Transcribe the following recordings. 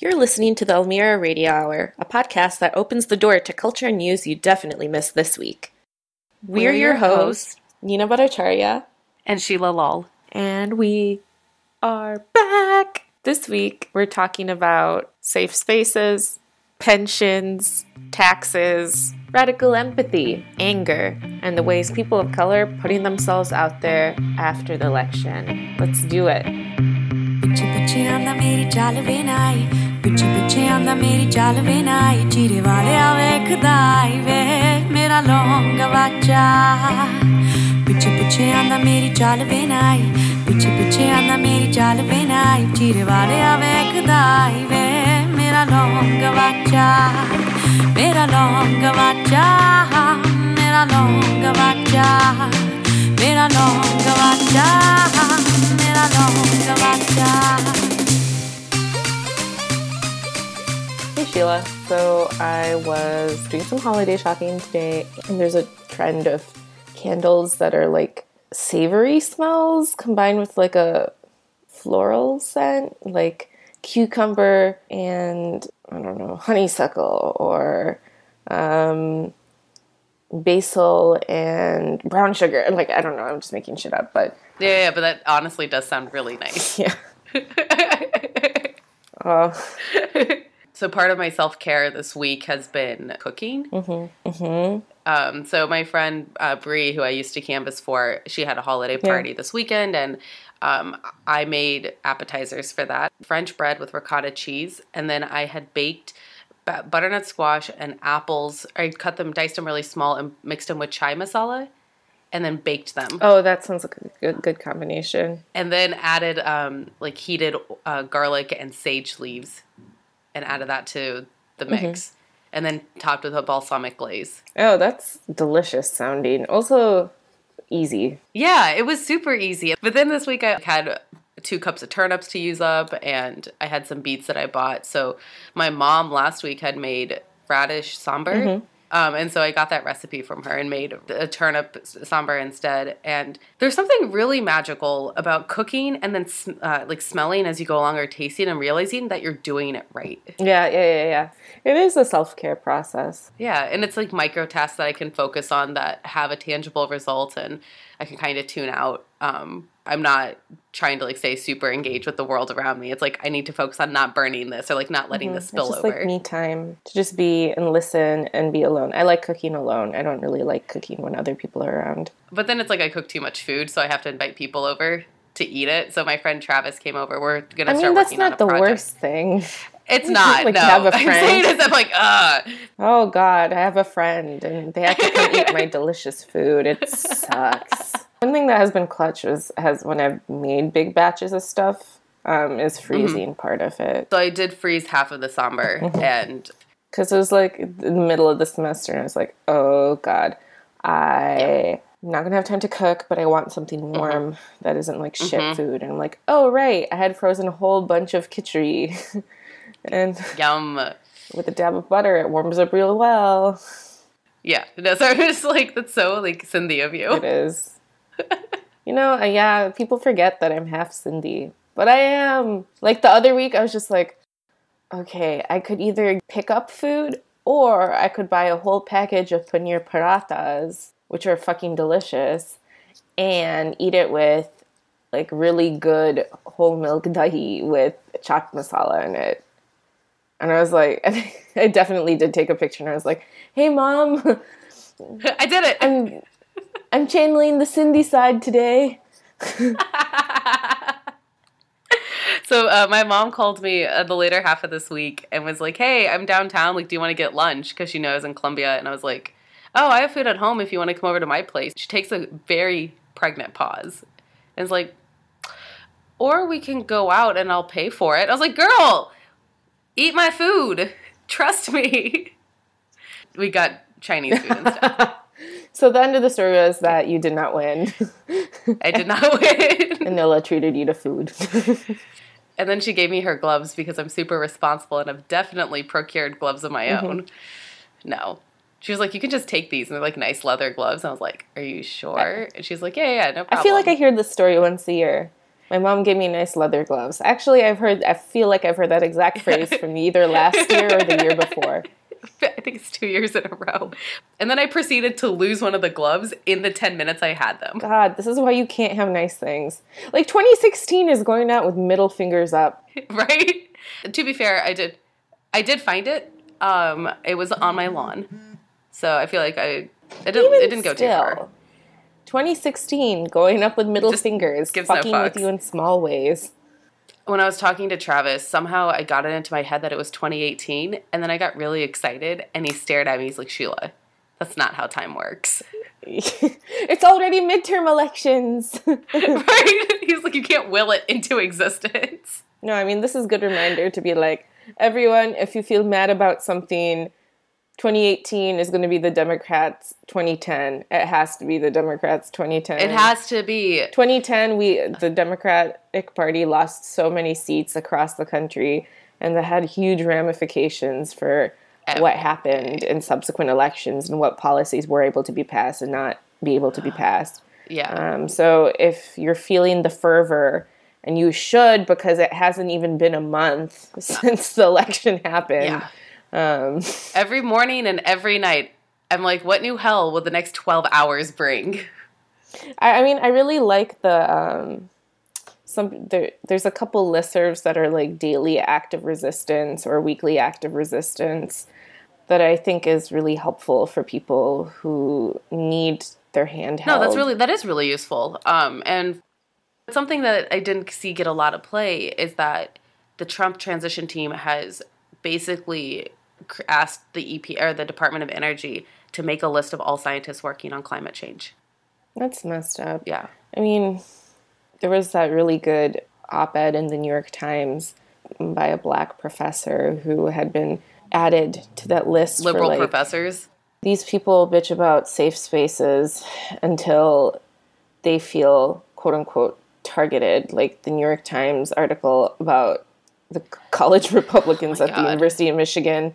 You're listening to the Elmira Radio Hour, a podcast that opens the door to culture and news you definitely missed this week. We're, We're your your hosts, Nina Bhattacharya, and Sheila Lal. and we are back. This week, we're talking about safe spaces, pensions, taxes, radical empathy, anger, and the ways people of color are putting themselves out there after the election. Let's do it. ਪਿੱਛੇ ਪਿੱਛੇ ਆਂਦਾ ਮੇਰੀ ਚੱਲ ਵੇ ਨਾਈ ਪਿੱਛੇ ਪਿੱਛੇ ਆਂਦਾ ਮੇਰੀ ਚੱਲ ਵੇ ਨਾਈ ਚੀਰੇ ਵਾਲਿਆ ਵੇਖਦਾ ਈ ਵੇ ਮੇਰਾ ਲੌਂਗ ਵਾਚਾ ਪਿੱਛੇ ਪਿੱਛੇ ਆਂਦਾ ਮੇਰੀ ਚੱਲ ਵੇ ਨਾਈ ਪਿੱਛੇ ਪਿੱਛੇ ਆਂਦਾ ਮੇਰੀ ਚੱਲ ਵੇ ਨਾਈ ਚੀਰੇ ਵਾਲਿਆ ਵੇਖਦਾ ਈ ਵੇ ਮੇਰਾ ਲੌਂਗ ਵਾਚਾ ਮੇਰਾ ਲੌਂਗ ਵਾਚਾ ਮੇਰਾ ਲੌਂਗ ਵਾਚਾ ਮੇਰਾ ਲੌਂਗ ਵਾਚਾ ਮੇਰਾ ਲੌਂਗ ਵਾਚਾ Hey Sheila. So I was doing some holiday shopping today, and there's a trend of candles that are like savory smells combined with like a floral scent, like cucumber and I don't know, honeysuckle or um, basil and brown sugar. And like, I don't know, I'm just making shit up, but Yeah, yeah, but that honestly does sound really nice. yeah. Oh, so part of my self care this week has been cooking. Mm-hmm. Mm Um, so my friend uh, Bree, who I used to canvas for, she had a holiday party this weekend, and um, I made appetizers for that: French bread with ricotta cheese, and then I had baked butternut squash and apples. I cut them, diced them really small, and mixed them with chai masala, and then baked them. oh, that sounds like a good, good combination. and then added um, like heated uh, garlic and sage leaves and added that to the mm-hmm. mix. And then topped with a balsamic glaze. Oh, that's delicious sounding. Also, easy. yeah it was super easy. But then this week i had two cups of turnips to use up and i had some beets that i bought. So my mom last week had made radish sambar mm-hmm. Um, and so I got that recipe from her and made a turnip sambar instead. And there's something really magical about cooking and then uh, like smelling as you go along or tasting and realizing that you're doing it right. Yeah, yeah, yeah, yeah. It is a self care process. Yeah, and it's like micro tasks that I can focus on that have a tangible result, and I can kind of tune out. Um, I'm not trying to like stay super engaged with the world around me. It's like I need to focus on not burning this or like not letting mm-hmm. this spill It's just over. like me time to just be and listen and be alone. I like cooking alone. I don't really like cooking when other people are around. But then it's like I cook too much food, so I have to invite people over to eat it. So my friend Travis came over. We're gonna I start mean, that's working on not the project. worst thing. It's not. Like, no, have a I'm saying friend. is I'm like. Oh God, I have a friend, and they have to come eat my delicious food. It sucks. One thing that has been clutch was has when I've made big batches of stuff um, is freezing part of it. So I did freeze half of the sambar, Mm-hmm. and because it was like in the middle of the semester and I was like, oh god, I am not gonna have time to cook, but I want something Mm-hmm. warm that isn't like shit food. And I'm like, oh right, I had frozen a whole bunch of khichdi, and yum. with a dab of butter, it warms up real well. Yeah, no, so I'm just like that's so like Sindhi of you. It is, you know, uh, yeah. People forget that I'm half Sindhi, but I am. Like the other week, I was just like, okay, I could either pick up food or I could buy a whole package of paneer parathas, which are fucking delicious, and eat it with like really good whole milk dahi with chaat masala in it. And I was like, I definitely did take a picture, and I was like, "Hey, mom, I did it. I'm I'm channeling the Sindhi side today." so uh, my mom called me uh, the later half of this week and was like, "Hey, I'm downtown. Like, do you want to get lunch?" Because she knows in Columbia, and I was like, "Oh, I have food at home. If you want to come over to my place." She takes a very pregnant pause and is like, "Or we can go out and I'll pay for it." I was like, "Girl, eat my food. Trust me." we got Chinese food instead. So the end of the story was that you did not win, I did not win. and Nola treated you to food. And then she gave me her gloves because I'm super responsible and I've definitely procured gloves of my Mm-hmm. own. No. She was like, you can just take these and they're like nice leather gloves. And I was like, are you sure? And she's like, yeah, yeah, no problem. I feel like I hear this story once a year. My mom gave me nice leather gloves. Actually, I've heard, I feel like I've heard that exact phrase from either last year or the year before. I think it's two years in a row. And then I proceeded to lose one of the gloves in the 10 minutes I had them. God, this is why you can't have nice things. Like 2016 is going out with middle fingers up. right? To be fair, I did I did find it. Um, it was on my lawn. So I feel like I it didn't, Even it didn't go too far. 2016 going up with middle Just fingers, gives no fucking with you in small ways. When I was talking to Travis, somehow I got it into my head that it was 2018, and then I got really excited, and he stared at me. He's like, Sheila, that's not how time works. it's already midterm elections. right? He's like, you can't will it into existence. no, I mean, this is a good reminder to be like, everyone, if you feel mad about something, 2018 is going to be the Democrats' 2010. It has to be the Democrats' 2010. It has to be. 2010 we the democratic party lost so many seats across the country and that had huge ramifications for what happened in subsequent elections and what policies were able to be passed and not be able to be passed Yeah. um, so if you're feeling the fervor and you should because it hasn't even been a month since the election happened yeah. Um, Every morning and every night, I'm like, what new hell will the next 12 hours bring? I, I mean, I really like the um, some there. There's a couple listservs that are like daily active resistance or weekly active resistance that I think is really helpful for people who need their handheld. No, that's really that is really useful. Um, and something that I didn't see get a lot of play is that the Trump transition team has basically asked the EP or the Department of Energy to make a list of all scientists working on climate change. that's messed up. Yeah. I mean, there was that really good op-ed in the New York Times by a black professor who had been added to that list Liberal like professors. these people bitch about safe spaces until they feel quote unquote targeted like the new york times article about the college republicans oh at the university of michigan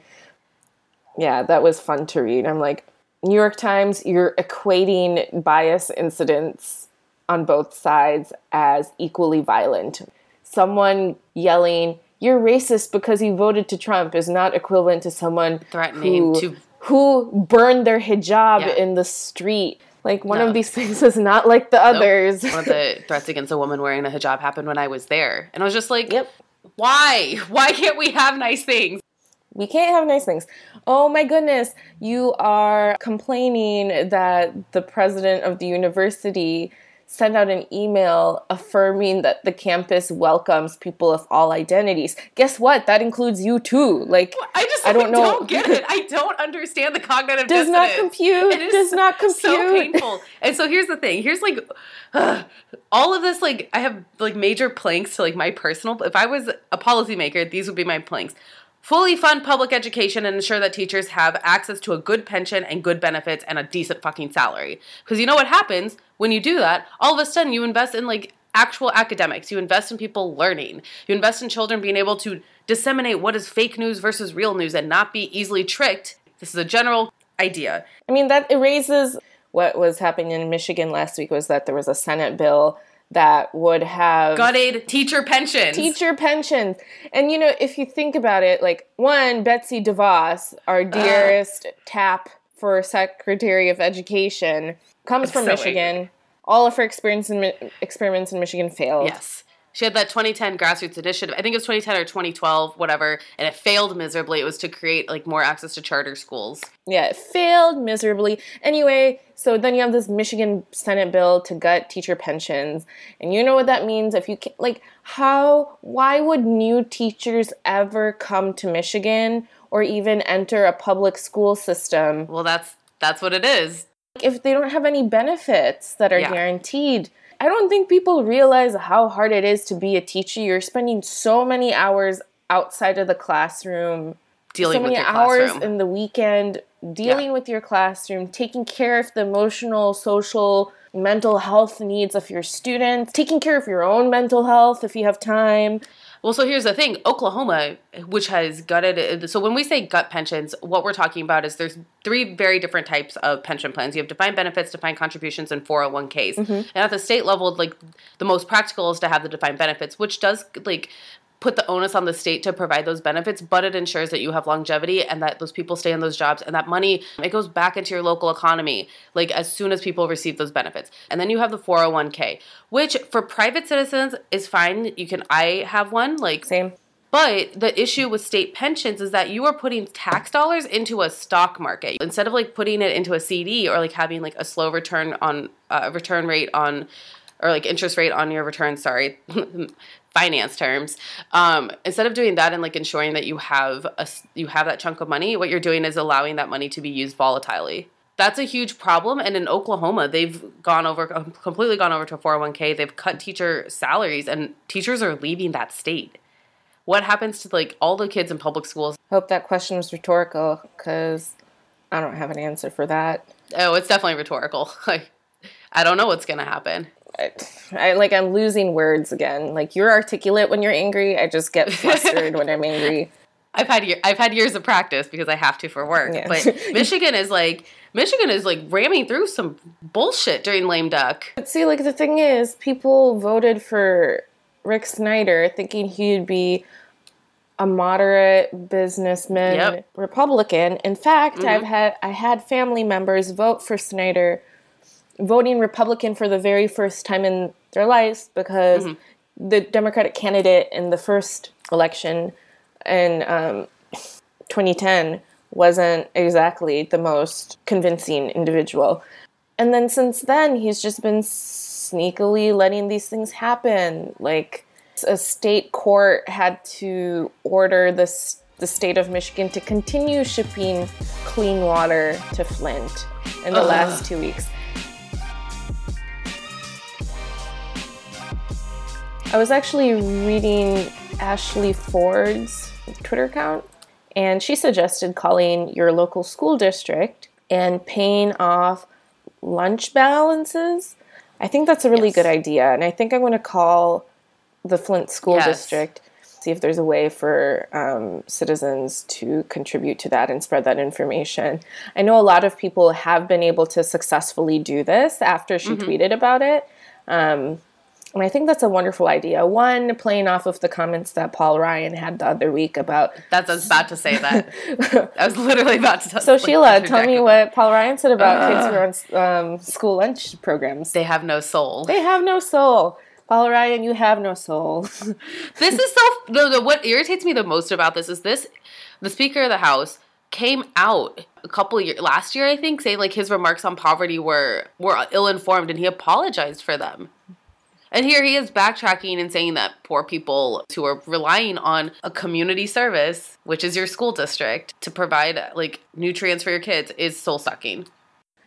yeah that was fun to read i'm like new york times you're equating bias incidents on both sides as equally violent someone yelling you're racist because you voted to trump is not equivalent to someone Threatening who- to who burned their hijab Yeah. in the street. Like one No. of these things is not like the others. one of the threats against a woman wearing a hijab happened when I was there. And I was just like, yep. why? Why can't we have nice things? We can't have nice things. Oh my goodness, you are complaining that the president of the university sent out an email affirming that the campus welcomes people of all identities. Guess what? That includes you too. Like I just I don't like, know. don't get it. I don't understand the cognitive does not compute. It is does not compute. So painful. And so here's the thing. Here's like all of this. Like I have like major planks to like my personal. If I was a policymaker, these would be my planks. Fully fund public education and ensure that teachers have access to a good pension and good benefits and a decent fucking salary. Because you know what happens when you do that? All of a sudden, you invest in like actual academics. You invest in people learning. You invest in children being able to disseminate what is fake news versus real news and not be easily tricked. This is a general idea. I mean, that erases what was happening in Michigan last week was that there was a Senate bill that would have Gutted teacher pensions. teacher pensions. And you know, if you think about it, like one, Betsy DeVos, our dearest tap for Secretary of Education, comes from Michigan. All of her experience in, experiments in Michigan failed. Yes. She had that 2010 grassroots initiative. I think it was 2010 or 2012, whatever, and it failed miserably. It was to create like more access to charter schools. Yeah, it failed miserably. Anyway, so then you have this Michigan Senate bill to gut teacher pensions. And you know what that means if you can like how why would new teachers ever come to Michigan or even enter a public school system Well, that's that's what it is. if they don't have any benefits that are Yeah. guaranteed? I don't think people realize how hard it is to be a teacher. You're spending so many hours outside of the classroom Dealing so with many your hours classroom. in the weekend dealing with your classroom, taking care of the emotional, social, mental health needs of your students, taking care of your own mental health if you have time. Well, so here's the thing Oklahoma, which has gutted, so when we say gut pensions, what we're talking about is there's three very different types of pension plans. You have defined benefits, defined contributions, and 401ks. Mm-hmm. And at the state level, like the most practical is to have the defined benefits, which does like put the onus on the state to provide those benefits, but it ensures that you have longevity and that those people stay in those jobs and that money it goes back into your local economy like as soon as people receive those benefits. And then you have the 401k, which for private citizens is fine. You can I have one like Same. but the issue with state pensions is that you are putting tax dollars into a stock market instead of like putting it into a CD or like having like a slow return on uh, return rate on or like interest rate on your return. Sorry, finance terms. Um, instead of doing that and like ensuring that you have a you have that chunk of money, what you're doing is allowing that money to be used volatilely. That's a huge problem. And in Oklahoma, they've gone over completely gone over to 401k. They've cut teacher salaries, and teachers are leaving that state what happens to like all the kids in public schools Hope that question was rhetorical because I don't have an answer for that. oh it's definitely rhetorical like i don't know what's gonna happen I, I like I'm losing words again. Like you're articulate when you're angry. I just get flustered when I'm angry. i've had year, i've had years of practice because i have to for work Yeah. but michigan is like michigan is like ramming through some bullshit during lame duck But see, like the thing is, people voted for Rick Snyder thinking he'd be a moderate businessman Yep. Mm-hmm. Republican. In fact, I've had I had family members vote for Snyder, voting Republican for the very first time in their lives because Mm-hmm. the Democratic candidate in the first election in um, 2010 wasn't exactly the most convincing individual. And then since then, he's just been sneakily letting these things happen. Like a state court had to order this the state of Michigan to continue shipping clean water to Flint in the Ugh. last two weeks. I was actually reading Ashley Ford's Twitter account, and she suggested calling your local school district and paying off lunch balances. I think that's a really Yes. good idea, and I think I'm going to call the Flint School Yes. District see if there's a way for um, citizens to contribute to that and spread that information. I know a lot of people have been able to successfully do this after she tweeted about it. Um, and I think that's a wonderful idea. One, playing off of the comments that Paul Ryan had the other week about. that's i was about to say that i was literally about to So, Sheila, tell me what Paul Ryan said about Uh. kids who are on um, school lunch programs. they have no soul They have no soul. Paul Ryan, you have no soul. this is so no, no, what irritates me the most about this is this the speaker of the house came out a couple years last year i think saying like his remarks on poverty were were ill-informed and he apologized for them and here he is backtracking and saying that poor people who are relying on a community service which is your school district to provide like nutrients for your kids is soul sucking.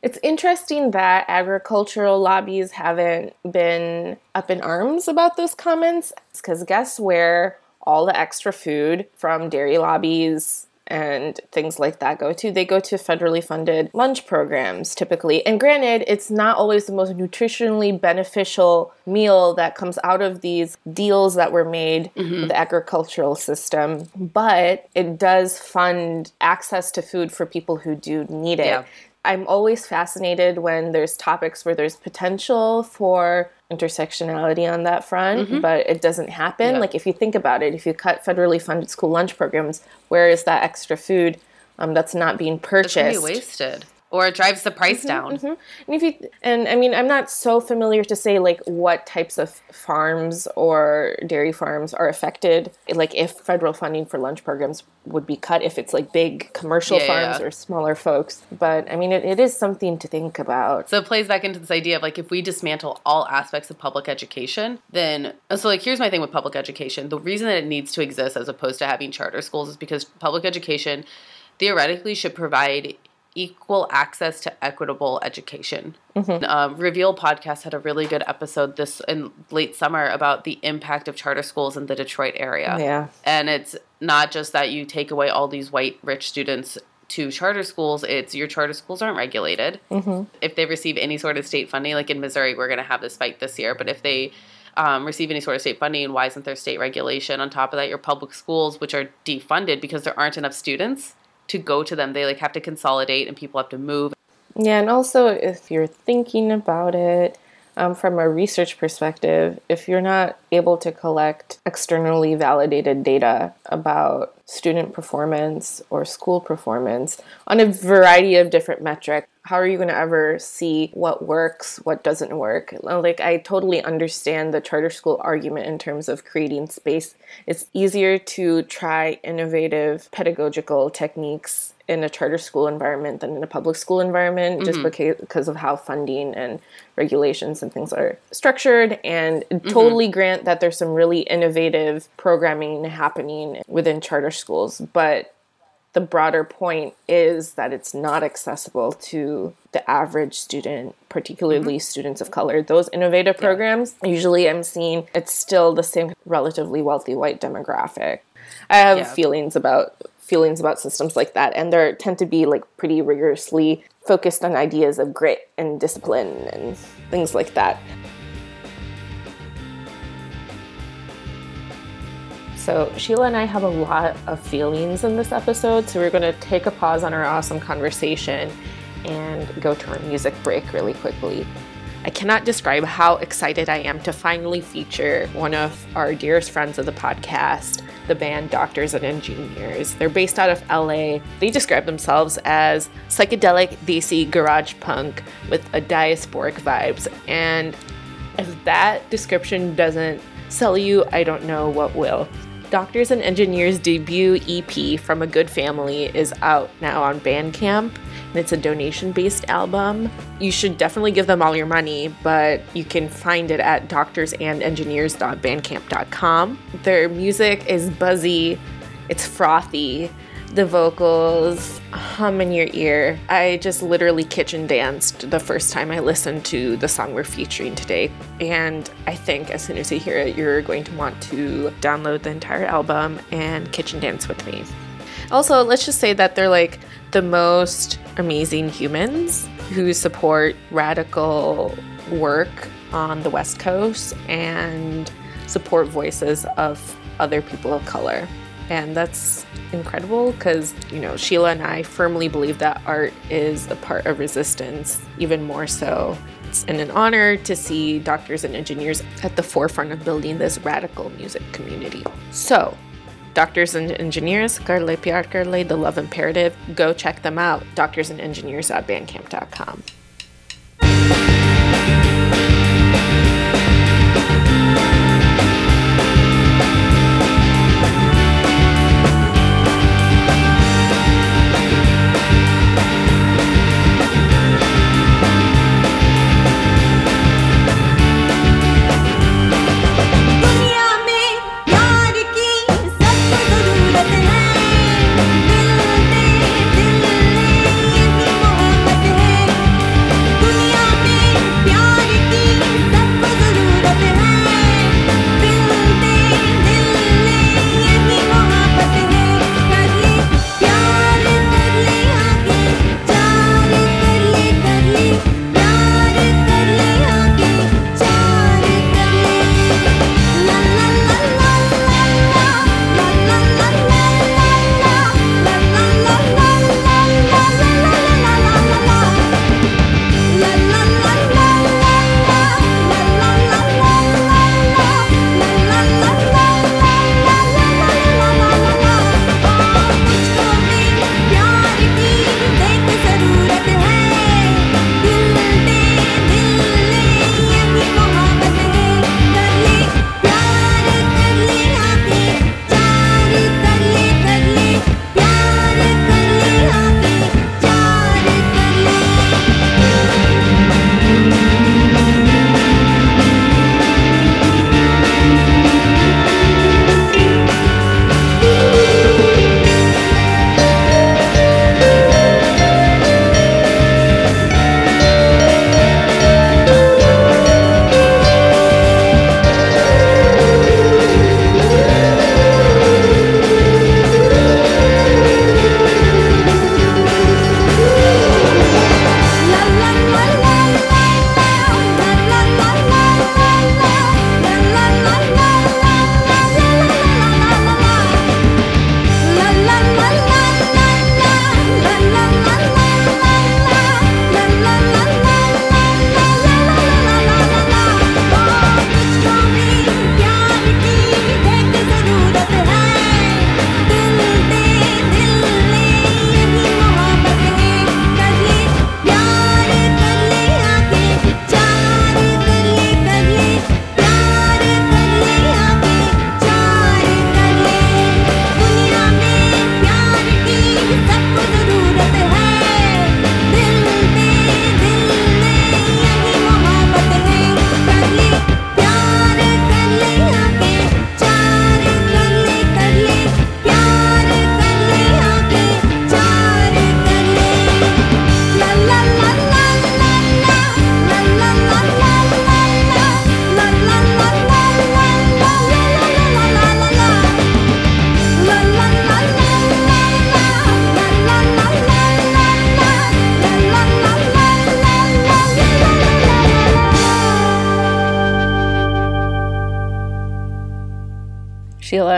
It's interesting that agricultural lobbies haven't been up in arms about those comments because guess where all the extra food from dairy lobbies and things like that go to? They go to federally funded lunch programs typically. And granted, it's not always the most nutritionally beneficial meal that comes out of these deals that were made mm-hmm. with the agricultural system, but it does fund access to food for people who do need it. Yeah. I'm always fascinated when there's topics where there's potential for intersectionality on that front, but it doesn't happen. Yeah. Like if you think about it, if you cut federally funded school lunch programs, where is that extra food um, that's not being purchased? it's be wasted or it drives the price mm-hmm, down mm-hmm. And if you and I mean, I'm not so familiar to say like what types of farms or dairy farms are affected. Like if federal funding for lunch programs would be cut, if it's like big commercial Yeah, farms yeah. or smaller folks. But I mean, it, it is something to think about. So it plays back into this idea of like if we dismantle all aspects of public education, then uh, so like here's my thing with public education. The reason that it needs to exist as opposed to having charter schools is because public education theoretically should provide equal access to equitable education. Um, Reveal podcast had a really good episode this in late summer about the impact of charter schools in the Detroit area. Yeah. And it's not just that you take away all these white rich students to charter schools, it's your charter schools aren't regulated. If they receive any sort of state funding, like in Missouri, we're going to have this fight this year, but if they um, receive any sort of state funding? Why isn't there state regulation? On top of that, your public schools, which are defunded because there aren't enough students to go to them, they like have to consolidate and people have to move. Yeah, and also if you're thinking about it, um, from a research perspective, if you're not able to collect externally validated data about student performance or school performance on a variety of different metrics, how are you going to ever see what works, what doesn't work? Like, I totally understand the charter school argument in terms of creating space. It's easier to try innovative pedagogical techniques in a charter school environment than in a public school environment just mm-hmm. because, of how funding and regulations and things are structured and mm-hmm. totally grant that there's some really innovative programming happening within charter schools but the broader point is that it's not accessible to the average student, particularly mm-hmm. students of color. Those innovative programs, usually I'm seeing it's still the same relatively wealthy white demographic. I have Yeah. feelings about feelings about systems like that and they tend to be like pretty rigorously focused on ideas of grit and discipline and things like that. So, Sheila and I have a lot of feelings in this episode, so we're going to take a pause on our awesome conversation and go to our music break really quickly. I cannot describe how excited I am to finally feature one of our dearest friends of the podcast, the band Doctors and Engineers. They're based out of LA. They describe themselves as psychedelic desi garage punk with a diasporic vibes. And if that description doesn't sell you, I don't know what will. Doctors and Engineers debut EP from a Good Family is out now on Bandcamp, and it's a donation based album. You should definitely give them all your money, but you can find it at doctorsandengineers.bandcamp.com. Their music is buzzy, it's frothy, the vocals hum in your ear. I just literally kitchen danced the first time I listened to the song we're featuring today. And I think as soon as you hear it, you're going to want to download the entire album and kitchen dance with me. Also, let's just say that they're like the most amazing humans who support radical work on the West Coast and support voices of other people of color. And that's incredible because, you know, Sheila and I firmly believe that art is a part of resistance, even more so. It's an honor to see doctors and engineers at the forefront of building this radical music community. So, Doctors and Engineers, Karle Pyar Karle, The Love Imperative, go check them out. Doctors and Engineers at Doctorsandengineers.bandcamp.com.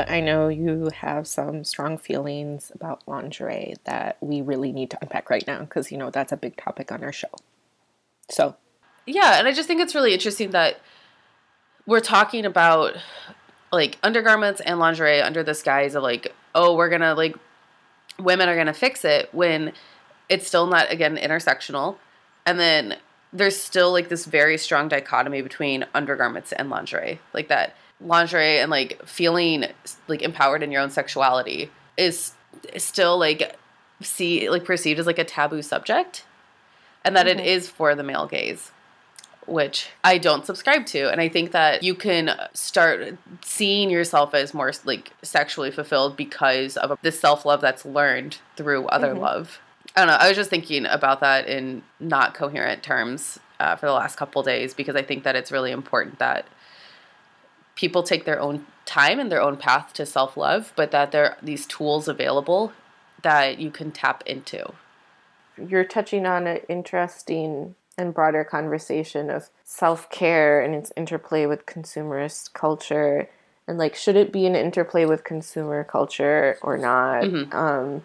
I know you have some strong feelings about lingerie that we really need to unpack right now because, you know, that's a big topic on our show. So, Yeah, and I just think it's really interesting that we're talking about like undergarments and lingerie under the guise of like, oh, we're gonna like women are gonna fix it when it's still not again intersectional. And then there's still like this very strong dichotomy between undergarments and lingerie. Like that lingerie and like feeling like empowered in your own sexuality is, is still like see like perceived as like a taboo subject and that it is for the male gaze which I don't subscribe to. And I think that you can start seeing yourself as more like sexually fulfilled because of the self love that's learned through other love. I don't know. I was just thinking about that in not coherent terms uh, for the last couple days because I think that it's really important that people take their own time and their own path to self love, but that there are these tools available that you can tap into. you're touching on an interesting and broader conversation of self care and its interplay with consumerist culture. And like, should it be an interplay with consumer culture or not? Um,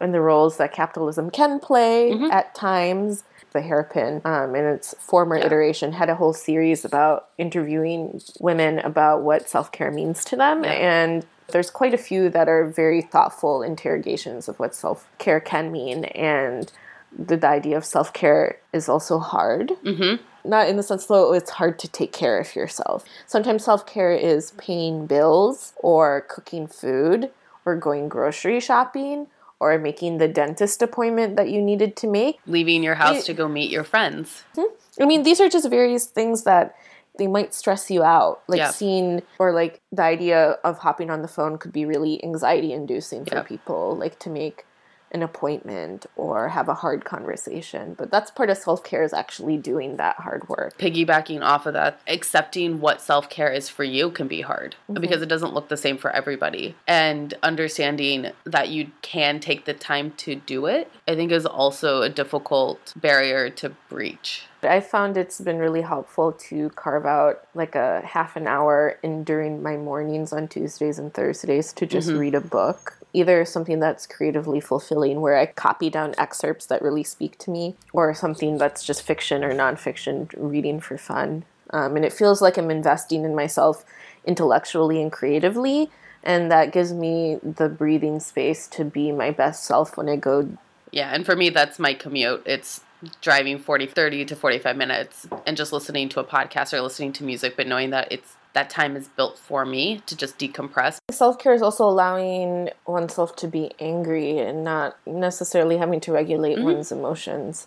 and the roles that capitalism can play at times. The hairpin, um, in its former iteration, had a whole series about interviewing women about what self care means to them. And there's quite a few that are very thoughtful interrogations of what self care can mean. And the, the idea of self care is also hard. Mm-hmm. Not in the sense though it's hard to take care of yourself. Sometimes self care is paying bills or cooking food or going grocery shopping or making the dentist appointment that you needed to make. Leaving your house to go meet your friends. Hmm. I mean, these are just various things that they might stress you out. Like Yeah. seeing or like the idea of hopping on the phone could be really anxiety inducing for Yeah. people, like to make an appointment or have a hard conversation. But that's part of self care is actually doing that hard work. piggybacking off of that, accepting what self care is for you can be hard mm-hmm. because it doesn't look the same for everybody. And understanding that you can take the time to do it, I think, is also a difficult barrier to breach. I found it's been really helpful to carve out like a half an hour in during my mornings on Tuesdays and Thursdays to just mm-hmm. read a book. Either something that's creatively fulfilling where I copy down excerpts that really speak to me, or something that's just fiction or nonfiction reading for fun. Um, and it feels like I'm investing in myself intellectually and creatively. And that gives me the breathing space to be my best self when I go Yeah, and for me, that's my commute. It's driving 40, 30 to 45 minutes and just listening to a podcast or listening to music, but knowing that it's that time is built for me to just decompress. Self care is also allowing oneself to be angry and not necessarily having to regulate Mm-hmm. one's emotions.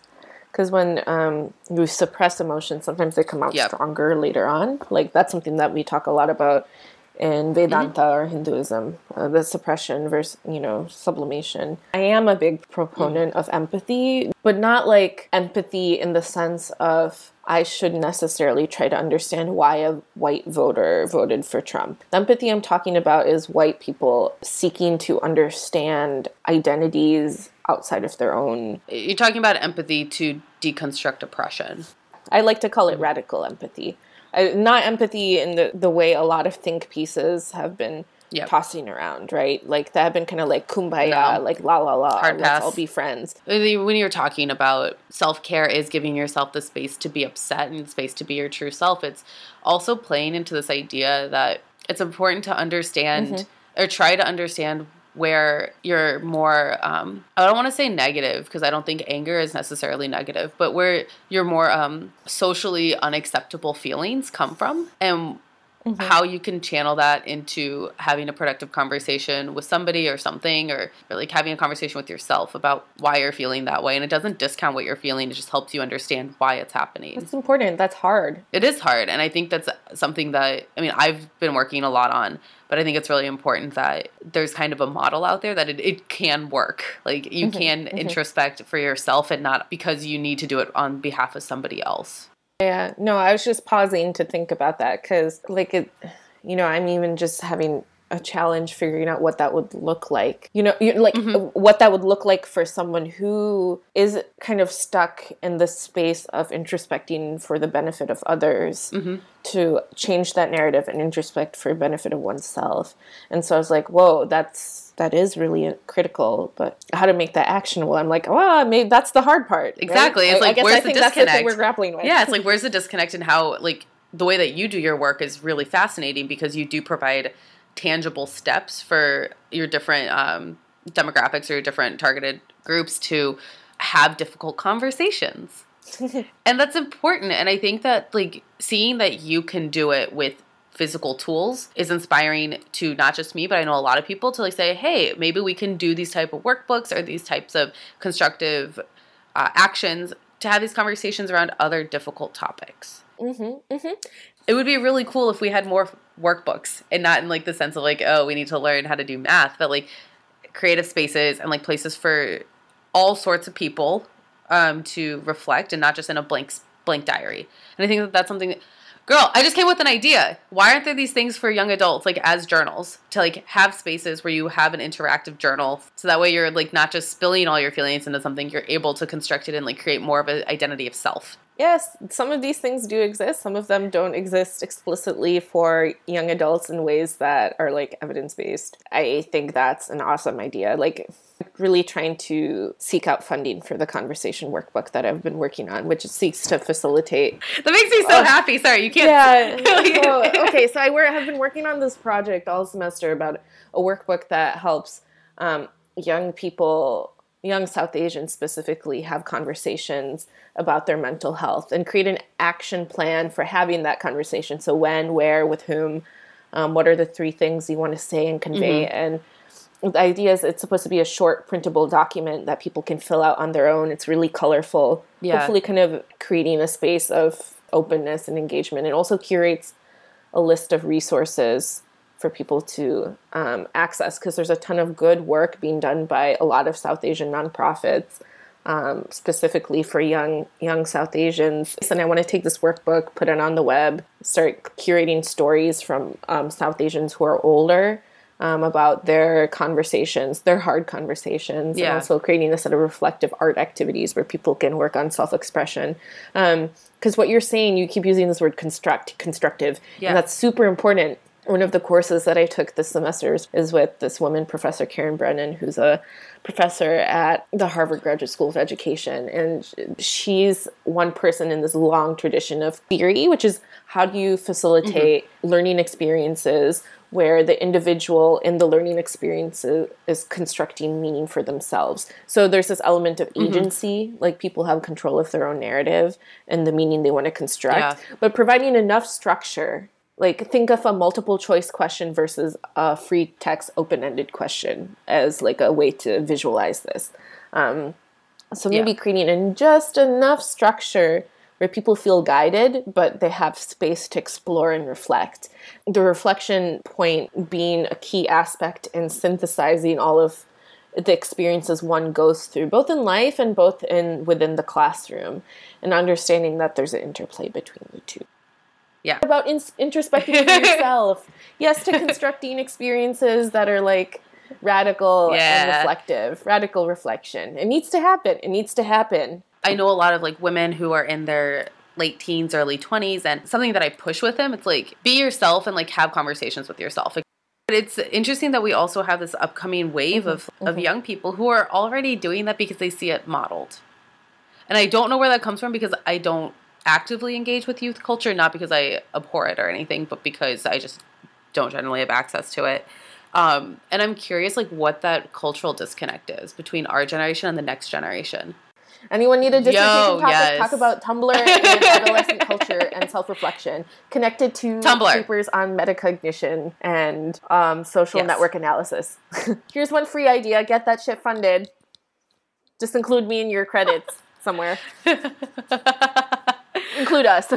Because when um, you suppress emotions, sometimes they come out Yep. stronger later on. Like that's something that we talk a lot about in Vedanta Mm-hmm. or Hinduism, uh, the suppression versus you know sublimation. I am a big proponent Mm. of empathy, but not like empathy in the sense of I should necessarily try to understand why a white voter voted for Trump. The empathy I'm talking about is white people seeking to understand identities outside of their own. You're talking about empathy to deconstruct oppression. I like to call it radical empathy. Not empathy in the, the way a lot of think pieces have been Yep. tossing around, right? Like that have been kind of like kumbaya, No. like la la la, Hard let's pass. all be friends. when you're talking about self-care is giving yourself the space to be upset and space to be your true self it's also playing into this idea that it's important to understand mm-hmm. or try to understand where you're more um, i don't want to say negative because i don't think anger is necessarily negative but where your more um, socially unacceptable feelings come from and how you can channel that into having a productive conversation with somebody or something or, or like having a conversation with yourself about why you're feeling that way and it doesn't discount what you're feeling it just helps you understand why it's happening It's important. That's hard. it is hard and i think that's something that i mean i've been working a lot on but i think it's really important that there's kind of a model out there that it, it can work. Like you mm-hmm. can mm-hmm. introspect for yourself and not because you need to do it on behalf of somebody else. Yeah, no, I was just pausing to think about that because, like, it, you know, I'm even just having a challenge figuring out what that would look like. You know, like mm-hmm. what that would look like for someone who is kind of stuck in the space of introspecting for the benefit of others mm-hmm. to change that narrative and introspect for benefit of oneself. And so I was like, whoa, that's that is really uh, critical, but how to make that actionable? I'm like, oh, maybe that's the hard part. right? Exactly. It's I- I like, guess where's I the think that's the thing disconnect? we're grappling with. Yeah, it's like where's the disconnect and how like the way that you do your work is really fascinating because you do provide tangible steps for your different um, demographics or your different targeted groups to have difficult conversations. and that's important and I think that like seeing that you can do it with physical tools is inspiring to not just me but I know a lot of people to like say hey maybe we can do these type of workbooks or these types of constructive uh, actions to have these conversations around other difficult topics. Mm-hmm, mm-hmm. It would be really cool if we had more workbooks and not in like the sense of like, oh, we need to learn how to do math, but like creative spaces and like places for all sorts of people um, to reflect and not just in a blank blank diary. And I think that that's something that, girl, I just came with an idea. Why aren't there these things for young adults like as journals to like have spaces where you have an interactive journal so that way you're like not just spilling all your feelings into something, you're able to construct it and like create more of an identity of self. Yes, some of these things do exist. Some of them don't exist explicitly for young adults in ways that are like evidence based. I think that's an awesome idea. Like, really trying to seek out funding for the conversation workbook that I've been working on, which seeks to facilitate That makes me so happy. Sorry, you can't. yeah. Oh, okay, so I wor- have been working on this project all semester about a workbook that helps um, young people, young South Asians specifically, have conversations about their mental health and create an action plan for having that conversation. So, when, where, with whom, um, what are the three things you want to say and convey, and the idea is it's supposed to be a short printable document that people can fill out on their own. It's really colorful. Yeah. Hopefully kind of creating a space of openness and engagement. It also curates a list of resources for people to um, access because there's a ton of good work being done by a lot of South Asian nonprofits um, specifically for young young South Asians. And I want to take this workbook, put it on the web, start curating stories from um, South Asians who are older um, about their conversations, their hard conversations, Yeah. and also creating a set of reflective art activities where people can work on self expression. Because what you're saying, you keep using this word construct, constructive, Yeah. and that's super important. One of the courses that I took this semester is with this woman, Professor Karen Brennan, who's a professor at the Harvard Graduate School of Education. And she's one person in this long tradition of theory, which is how do you facilitate mm-hmm. learning experiences where the individual in the learning experience is, constructing meaning for themselves. So there's this element of mm-hmm. agency, like people have control of their own narrative and the meaning they want to construct, Yeah. but providing enough structure. Like think of a multiple choice question versus a free text open-ended question as like a way to visualize this. Um, so maybe Yeah. creating in just enough structure where people feel guided, but they have space to explore and reflect. The reflection point being a key aspect in synthesizing all of the experiences one goes through, both in life and both in within the classroom, and understanding that there's an interplay between the two. Yeah. About in- introspecting yourself. Yes, to constructing experiences that are like radical and reflective. Radical reflection. It needs to happen. It needs to happen. I know a lot of like women who are in their late teens, early 20s, and something that I push with them, it's like be yourself and like have conversations with yourself. Like, but it's interesting that we also have this upcoming wave of, mm-hmm. of mm-hmm. young people who are already doing that because they see it modeled. And I don't know where that comes from because I don't actively engage with youth culture, not because I abhor it or anything, but because I just don't generally have access to it. Um, and I'm curious, like, what that cultural disconnect is between our generation and the next generation. Anyone need a dissertation Yo, topic? yes. Talk about Tumblr and adolescent culture and self-reflection connected to Tumblr. papers on metacognition and um, social Yes. network analysis. Here's one free idea: get that shit funded. Just include me in your credits somewhere. include us.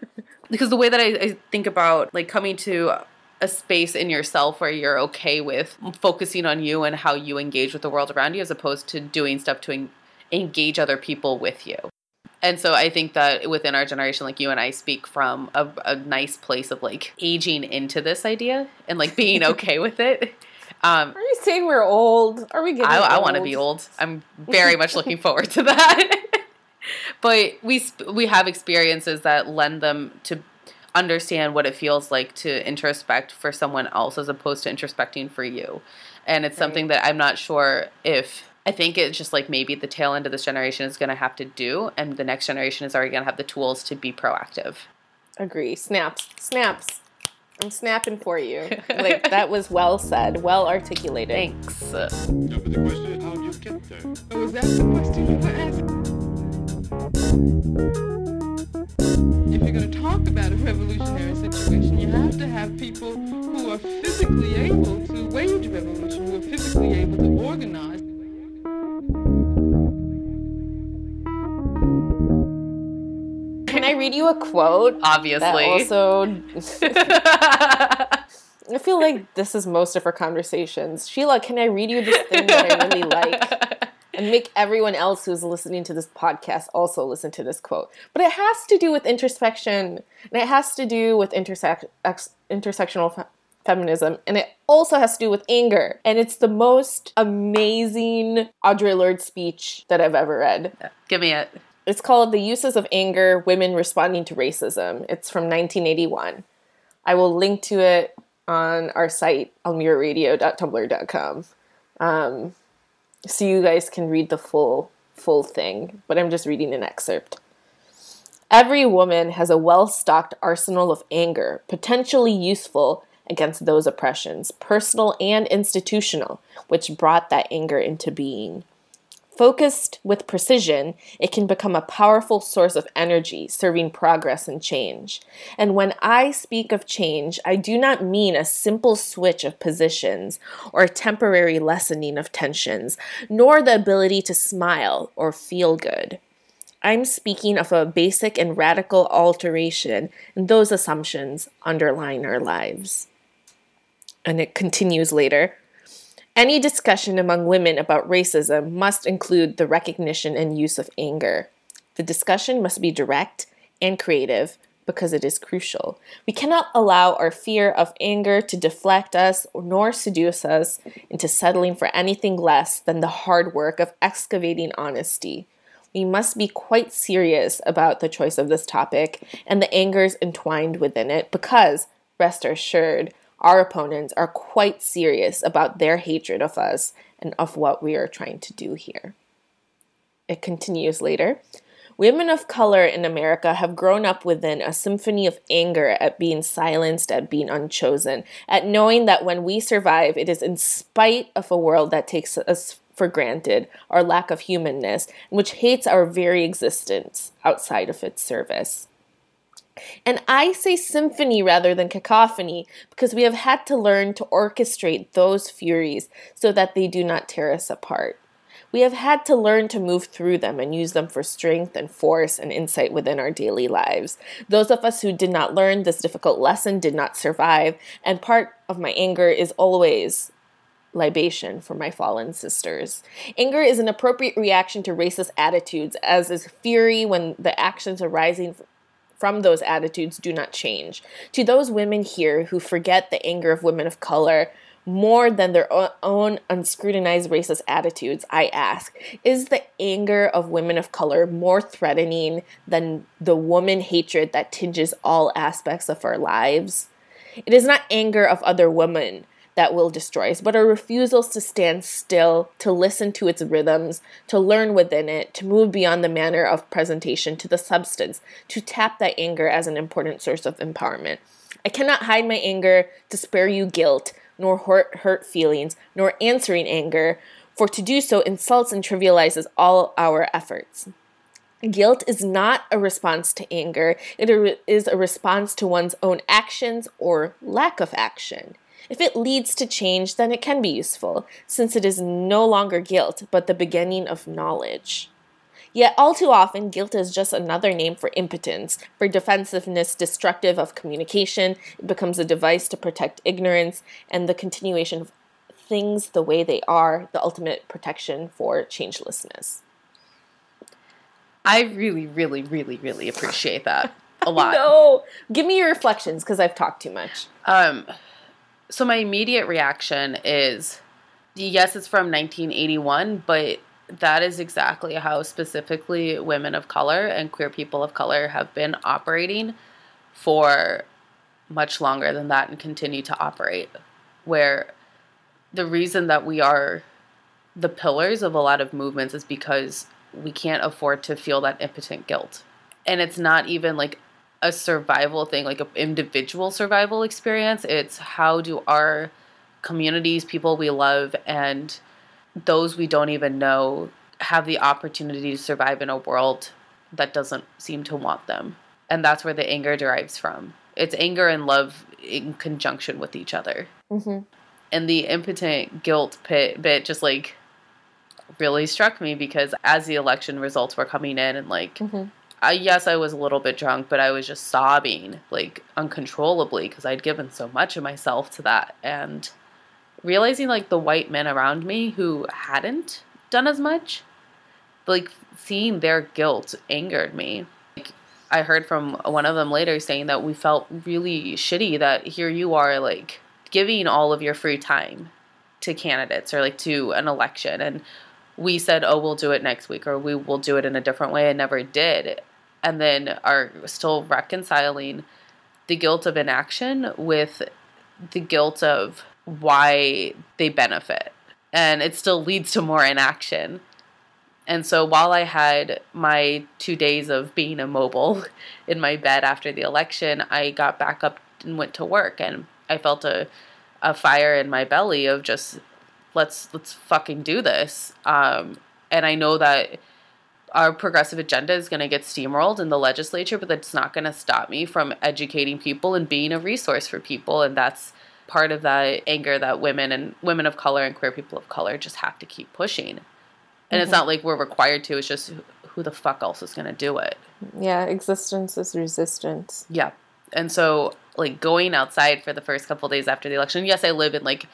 because the way that I, I think about like coming to a space in yourself where you're okay with focusing on you and how you engage with the world around you as opposed to doing stuff to en- engage other people with you And so I think that within our generation, like you and I speak from a, a nice place of like aging into this idea and like being okay with it. Um, Are you saying we're old? Are we getting I, I want to be old. I'm very much looking forward to that. but we we have experiences that lend them to understand what it feels like to introspect for someone else as opposed to introspecting for you. And it's something that I'm not sure if I think it's just like maybe the tail end of this generation is going to have to do and the next generation is already going to have the tools to be proactive. Agree. Snaps. Snaps. I'm snapping for you. like that was well said, well articulated. Thanks. Now for the question, how'd you get there? Oh, is that the question you were asking? If you're going to talk about a revolutionary situation, you have to have people who are physically able to wage revolution, who are physically able to organize. Can I read you a quote? That Obviously. also I feel like this is most of our conversations. Sheila, can I read you this thing that I really like? And make everyone else who's listening to this podcast also listen to this quote. But it has to do with introspection, and it has to do with intersect, ex, intersectional fe- feminism, and it also has to do with anger. And it's the most amazing Audre Lorde speech that I've ever read. Give me it. It's called The Uses of Anger Women Responding to Racism. It's from 1981. I will link to it on our site, almiraradio.tumblr.com. Um, so you guys can read the full full thing, but I'm just reading an excerpt. Every woman has a well-stocked arsenal of anger, potentially useful against those oppressions, personal and institutional, which brought that anger into being. Focused with precision, it can become a powerful source of energy, serving progress and change. And when I speak of change, I do not mean a simple switch of positions or a temporary lessening of tensions, nor the ability to smile or feel good. I'm speaking of a basic and radical alteration in those assumptions underlying our lives. And it continues later. Any discussion among women about racism must include the recognition and use of anger. The discussion must be direct and creative because it is crucial. We cannot allow our fear of anger to deflect us nor seduce us into settling for anything less than the hard work of excavating honesty. We must be quite serious about the choice of this topic and the angers entwined within it because, rest assured, our opponents are quite serious about their hatred of us and of what we are trying to do here. It continues later. Women of color in America have grown up within a symphony of anger at being silenced, at being unchosen, at knowing that when we survive, it is in spite of a world that takes us for granted, our lack of humanness, and which hates our very existence outside of its service. And I say symphony rather than cacophony because we have had to learn to orchestrate those furies so that they do not tear us apart. We have had to learn to move through them and use them for strength and force and insight within our daily lives. Those of us who did not learn this difficult lesson did not survive, and part of my anger is always libation for my fallen sisters. Anger is an appropriate reaction to racist attitudes, as is fury when the actions arising from those attitudes do not change. To those women here who forget the anger of women of color more than their own unscrutinized racist attitudes, I ask Is the anger of women of color more threatening than the woman hatred that tinges all aspects of our lives? It is not anger of other women that will destroy us, but our refusals to stand still, to listen to its rhythms, to learn within it, to move beyond the manner of presentation to the substance, to tap that anger as an important source of empowerment. I cannot hide my anger to spare you guilt, nor hurt, hurt feelings, nor answering anger, for to do so insults and trivializes all our efforts. Guilt is not a response to anger, it is a response to one's own actions or lack of action. If it leads to change, then it can be useful, since it is no longer guilt, but the beginning of knowledge. Yet, all too often, guilt is just another name for impotence, for defensiveness destructive of communication. It becomes a device to protect ignorance and the continuation of things the way they are, the ultimate protection for changelessness. I really, really, really, really appreciate that a lot. No, give me your reflections because I've talked too much. Um, so my immediate reaction is, yes, it's from 1981, but that is exactly how specifically women of color and queer people of color have been operating for much longer than that and continue to operate. Where the reason that we are the pillars of a lot of movements is because we can't afford to feel that impotent guilt. And it's not even like a survival thing, like an individual survival experience. It's how do our communities, people we love, and those we don't even know have the opportunity to survive in a world that doesn't seem to want them. And that's where the anger derives from. It's anger and love in conjunction with each other. Mm-hmm. And the impotent guilt pit bit just like really struck me because as the election results were coming in and like Mm-hmm. I, yes, I was a little bit drunk, but I was just sobbing like uncontrollably because I'd given so much of myself to that. And realizing like the white men around me who hadn't done as much, like seeing their guilt angered me. Like, I heard from one of them later saying that we felt really shitty that here you are like giving all of your free time to candidates or like to an election and we said, "Oh, we'll do it next week," or "We will do it in a different way," and never did, and then are still reconciling the guilt of inaction with the guilt of why they benefit, and it still leads to more inaction. And so while I had my two days of being immobile in my bed after the election, I got back up and went to work, and I felt a a fire in my belly of just let's let's fucking do this. Um, and I know that our progressive agenda is going to get steamrolled in the legislature, but that's not going to stop me from educating people and being a resource for people. And that's part of that anger that women and women of color and queer people of color just have to keep pushing. And it's mm-hmm. not like we're required to. It's just who- who the fuck else is going to do it. Yeah, existence is resistance. Yeah. And so like going outside for the first couple days after the election. Yes, I live in like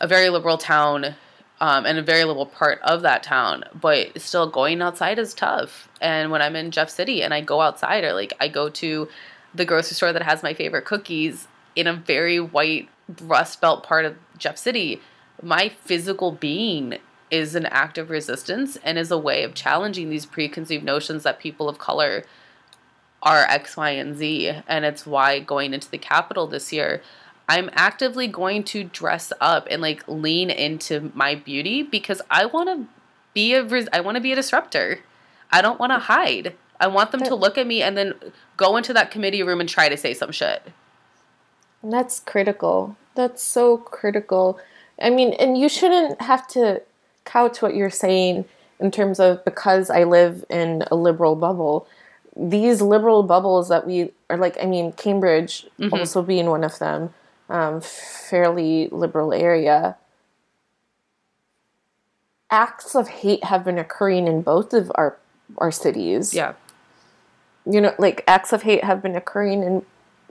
a very liberal town um, and a very little part of that town, but still going outside is tough. And when I'm in Jeff City and I go outside or like I go to the grocery store that has my favorite cookies in a very white rust belt part of Jeff City, my physical being is an act of resistance and is a way of challenging these preconceived notions that people of color are X, Y, and Z. And it's why going into the Capitol this year, I'm actively going to dress up and like lean into my beauty because I want to be a I want to be a disruptor. I don't want to mm. hide. I want them to look at me and then go into that committee room and try to say some shit. And that's critical. That's so critical. I mean, and you shouldn't have to couch what you're saying in terms of because I live in a liberal bubble. These liberal bubbles that we are like, I mean, Cambridge mm-hmm. also being one of them, um, fairly liberal area. Acts of hate have been occurring in both of our our cities Yeah. you know like acts of hate have been occurring in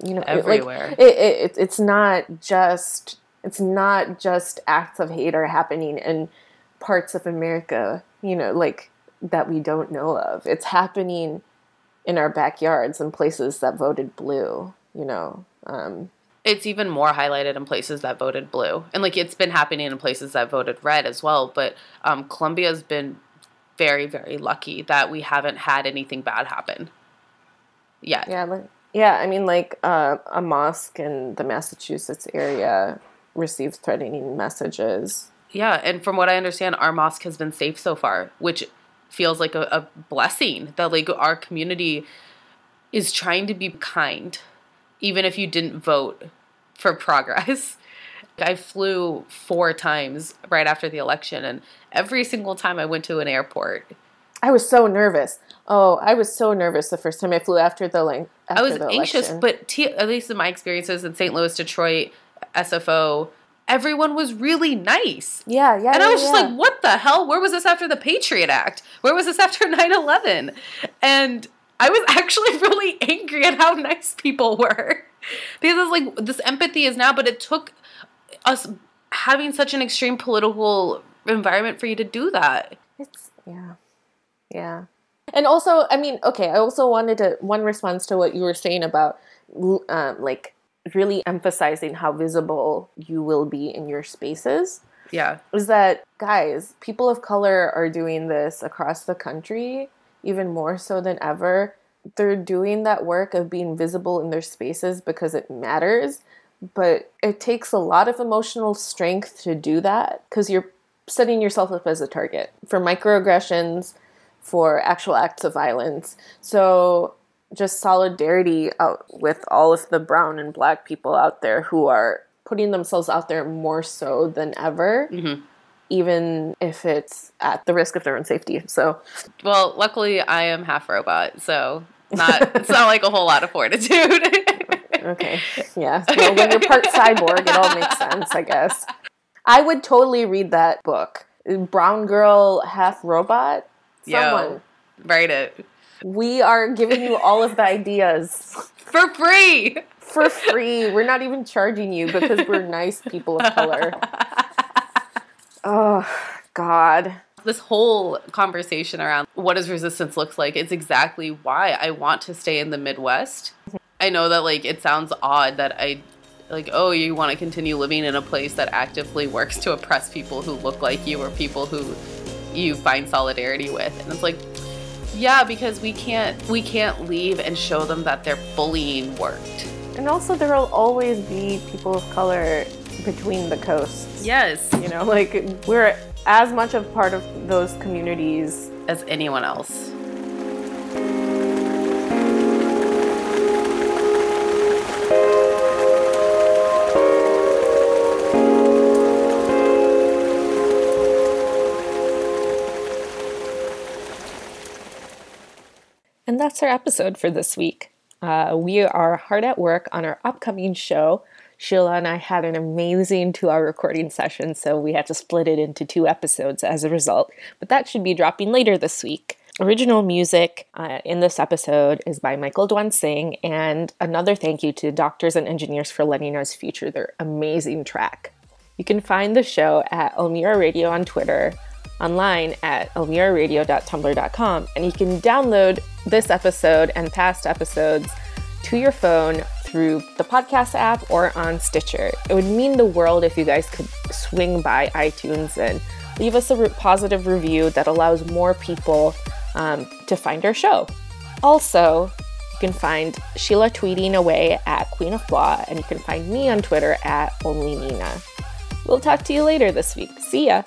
you know it- Everywhere. like it, it, it, it's not just it's not just acts of hate are happening in parts of america you know like that we don't know of it's happening in our backyards and places that voted blue you know um, it's even more highlighted in places that voted blue. And like it's been happening in places that voted red as well but um, columbia's been very very lucky that we haven't had anything bad happen yet. Yeah like, yeah i mean like uh, a mosque in the massachusetts area received threatening messages. Yeah, and from what I understand, our mosque has been safe so far, which feels like a, a blessing that like our community is trying to be kind, even if you didn't vote for progress. I flew four times right after the election, and every single time I went to an airport, I was so nervous. Oh, I was so nervous the first time I flew after the like. I was anxious. But t- at least in my experiences in St. Louis, Detroit, SFO, everyone was really nice. yeah, yeah, And I yeah, was just like, what the hell? Where was this after the Patriot Act? Where was this after 9 11? And I was actually really angry at how nice people were. Because it's like, this empathy is now, but it took us having such an extreme political environment for you to do that. It's yeah, yeah. And also, I mean, okay, I also wanted to one response to what you were saying about um, like really emphasizing how visible you will be in your spaces Yeah. is that guys, people of color are doing this across the country even more so than ever. They're doing that work of being visible in their spaces because it matters, but it takes a lot of emotional strength to do that because you're setting yourself up as a target for microaggressions, for actual acts of violence. So just solidarity out with all of the brown and black people out there who are putting themselves out there more so than ever, Mhm. Even if it's at the risk of their own safety. So Well, luckily I am half robot, so not it's not like a whole lot of fortitude. Okay. Yeah. Well, when you're part cyborg, it all makes sense, I guess. I would totally read that book. Brown girl, half robot. Yo. Write it We are giving you all of the ideas for free. for free. We're not even charging you because we're nice people of color. Oh, God. This whole conversation around what does resistance look like is exactly why I want to stay in the Midwest. I know that like it sounds odd that I like oh you want to continue living in a place that actively works to oppress people who look like you or people who you find solidarity with. And it's like yeah, because we can't we can't leave and show them that their bullying worked. And also, there will always be people of color between the coasts. Yes, You know, like, we're as much a part of those communities as anyone else. And that's our episode for this week. Uh, we are hard at work on our upcoming show. Sheila and I had an amazing two hour recording session, so we had to split it into two episodes as a result. But that should be dropping later this week. Original music uh, in this episode is by Michael Dwan Singh, and another thank you to Doctors and Engineers for letting us feature their amazing track. You can find the show at Elmira Radio on Twitter, online at elmiraradio.tumblr.com, and you can download this episode and past episodes to your phone through the podcast app or on Stitcher. It would mean the world if you guys could swing by iTunes and leave us a positive review that allows more people um, to find our show. Also, you can find Sheila tweeting away at Queen of Blah, and you can find me on Twitter at Only Nina. We'll talk to you later this week. See ya!